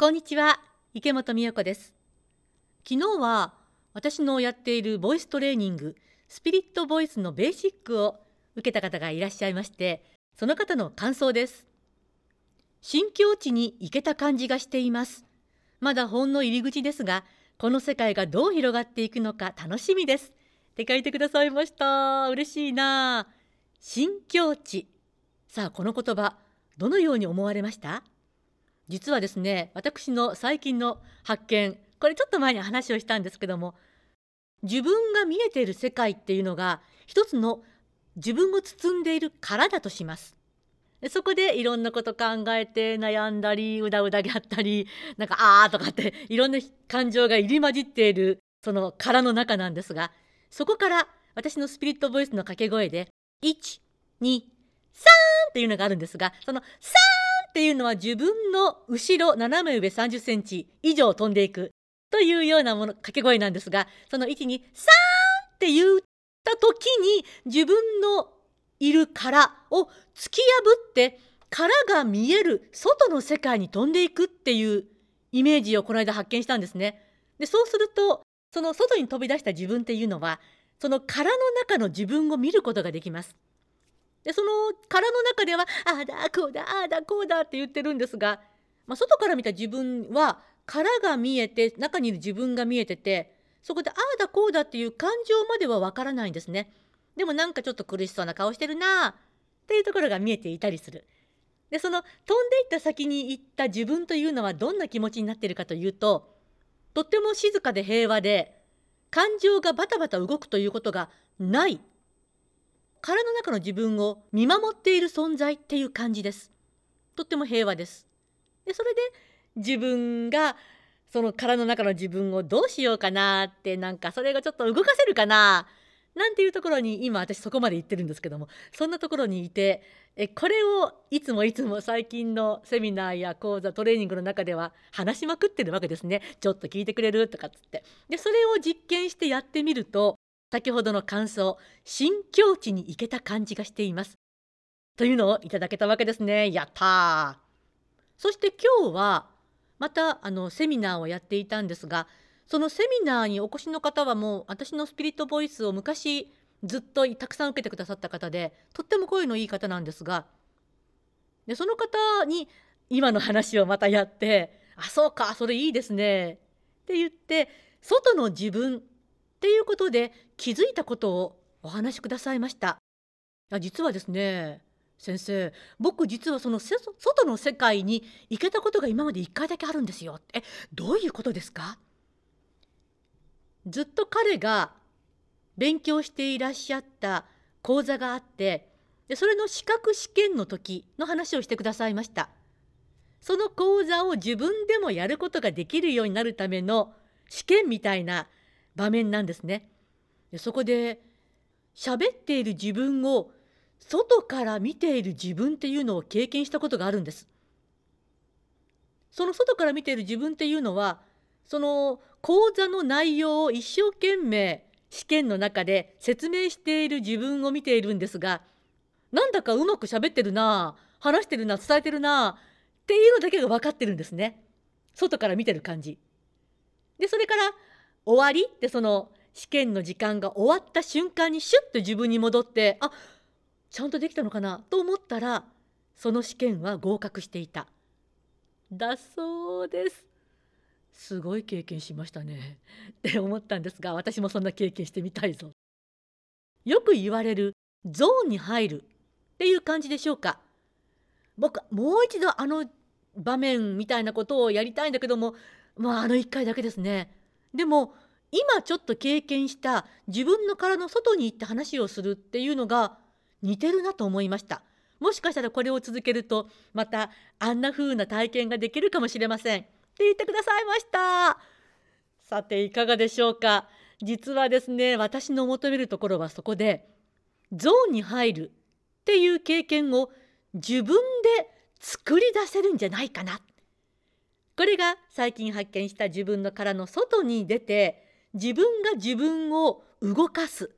こんにちは池本美代子です。昨日は私のやっているボイストレーニングスピリットボイスのベーシックを受けた方がいらっしゃいましてその方の感想です。新境地に行けた感じがしています。まだほんの入り口ですがこの世界がどう広がっていくのか楽しみです。って書いてくださいました。嬉しいな。新境地。さあこの言葉どのように思われました？実はですね私の最近の発見これちょっと前に話をしたんですけども自分が見えている世界っていうのが一つの自分を包んでいる殻だとします。そこでいろんなこと考えて悩んだりうだうだやったりなんかあーとかっていろんな感情が入り混じっているその殻の中なんですがそこから私のスピリットボイスの掛け声で123っていうのがあるんですがその3っていうのは自分の後ろ斜め上30センチ以上飛んでいくというようなもの掛け声なんですがその123って言った時に自分のいる殻を突き破って殻が見える外の世界に飛んでいくっていうイメージをこの間発見したんですね。でそうするとその外に飛び出した自分っていうのはその殻の中の自分を見ることができます。でその殻の中ではああだこうだああだこうだって言ってるんですが、まあ、外から見た自分は殻が見えて中にいる自分が見えててそこでああだこうだっていう感情まではわからないんですね。でもなんかちょっと苦しそうな顔してるなっていうところが見えていたりする。でその飛んでいった先に行った自分というのはどんな気持ちになっているかというととっても静かで平和で感情がバタバタ動くということがない殻の中の自分を見守っている存在っていう感じです。とっても平和です。でそれで自分がその殻の中の自分をどうしようかなってなんかそれがちょっと動かせるかななんていうところに今私そこまで行ってるんですけどもそんなところにいてえこれをいつもいつも最近のセミナーや講座トレーニングの中では話しまくってるわけですねちょっと聞いてくれるとかっつってでそれを実験してやってみると先ほどの感想新境地に行けた感じがしています。というのをいただけたわけですね。やったそして今日はまたあのセミナーをやっていたんですがそのセミナーにお越しの方はもう私のスピリットボイスを昔ずっとたくさん受けてくださった方でとっても声のいい方なんですがでその方に今の話をまたやって「あそうかそれいいですね」って言って外の自分っていうことで気づいたことをお話しくださいました。実はですね先生僕実はその外の世界に行けたことが今まで1回だけあるんですよ。えどういうことですか？ずっと彼が勉強していらっしゃった講座があってでそれの資格試験の時の話をしてくださいましたその講座を自分でもやることができるようになるための試験みたいな場面なんですねでそこで喋っている自分を外から見ている自分っていうのを経験したことがあるんですその外から見ている自分っていうのはその講座の内容を一生懸命試験の中で説明している自分を見ているんですがなんだかうまく喋ってるな話してるな伝えてるなっていうのだけが分かってるんですね外から見てる感じ。でそれから終わりってその試験の時間が終わった瞬間にシュッと自分に戻ってあちゃんとできたのかなと思ったらその試験は合格していた。だそうです。すごい経験しましたね って思ったんですが私もそんな経験してみたいぞ。よく言われるゾーンに入るっていう感じでしょうか。僕もう一度あの場面みたいなことをやりたいんだけどもまああの1回だけですね。でも今ちょっと経験した自分の殻の外に行って話をするっていうのが似てるなと思いました。もしかしたらこれを続けるとまたあんな風な体験ができるかもしれません。って言ってくださいましたさていかがでしょうか実はですね私の求めるところはそこでゾーンに入るっていう経験を自分で作り出せるんじゃないかなこれが最近発見した自分の殻の外に出て自分が自分を動かす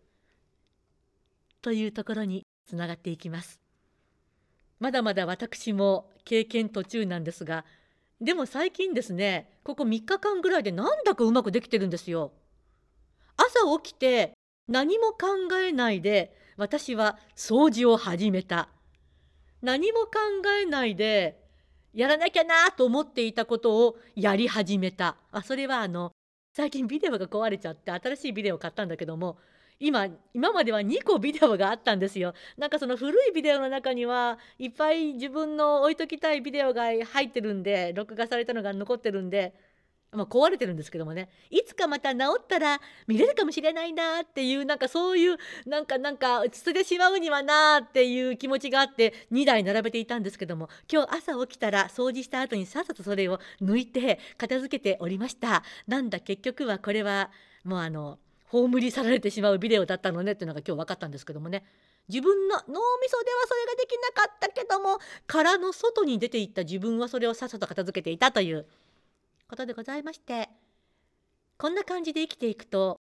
というところにつながっていきますまだまだ私も経験途中なんですがでも最近ですねここ3日間ぐらいでなんだかうまくできてるんですよ。朝起きて何も考えないで私は掃除を始めた。何も考えないでやらなきゃなと思っていたことをやり始めた。あそれはあの最近ビデオが壊れちゃって新しいビデオを買ったんだけども今今までは2個ビデオがあったんですよ。なんかその古いビデオの中にはいっぱい自分の置いときたいビデオが入ってるんで録画されたのが残ってるんでまあ、壊れてるんですけどもね。いつかまた治ったら見れるかもしれないなっていうなんかそういうなんかなんか捨ててしまうにはなっていう気持ちがあって2台並べていたんですけども今日朝起きたら掃除した後にさっさとそれを抜いて片付けておりました。なんだ結局はこれはもうあの葬り去られてしまうビデオだったのねっていうのが今日分かったんですけどもね。自分の脳みそではそれができなかったけども殻の外に出ていった自分はそれをさっさと片付けていたということでございましてこんな感じで生きていくと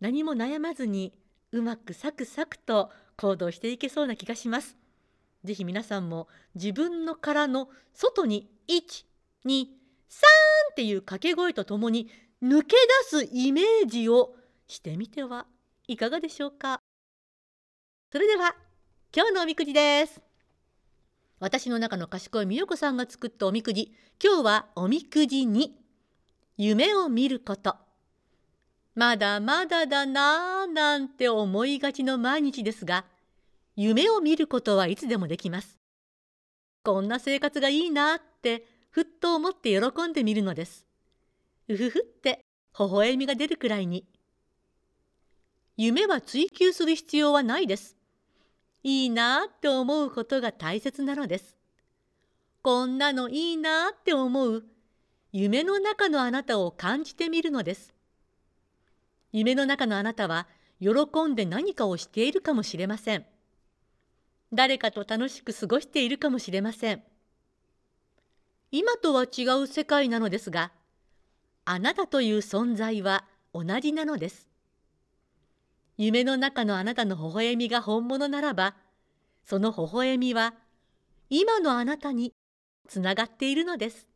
何も悩まずにうまくサクサクと行動していけそうな気がします。ぜひ皆さんも自分の殻の外に1、2、3っていう掛け声とともに抜け出すイメージをしてみてはいかがでしょうかそれでは今日のおみくじです私の中の賢い美代子さんが作ったおみくじ。今日はおみくじに夢を見ること。まだまだだなぁなんて思いがちの毎日ですが夢を見ることはいつでもできます。こんな生活がいいなってふっと思って喜んでみるのです。うふふって微笑みが出るくらいに。夢は追求する必要はないです。いいなって思うことが大切なのです。こんなのいいなって思う夢の中のあなたを感じてみるのです。夢の中のあなたは喜んで何かをしているかもしれません。誰かと楽しく過ごしているかもしれません。今とは違う世界なのですが、あなたという存在は同じなのです。夢の中のあなたの微笑みが本物ならば、その微笑みは今のあなたにつながっているのです。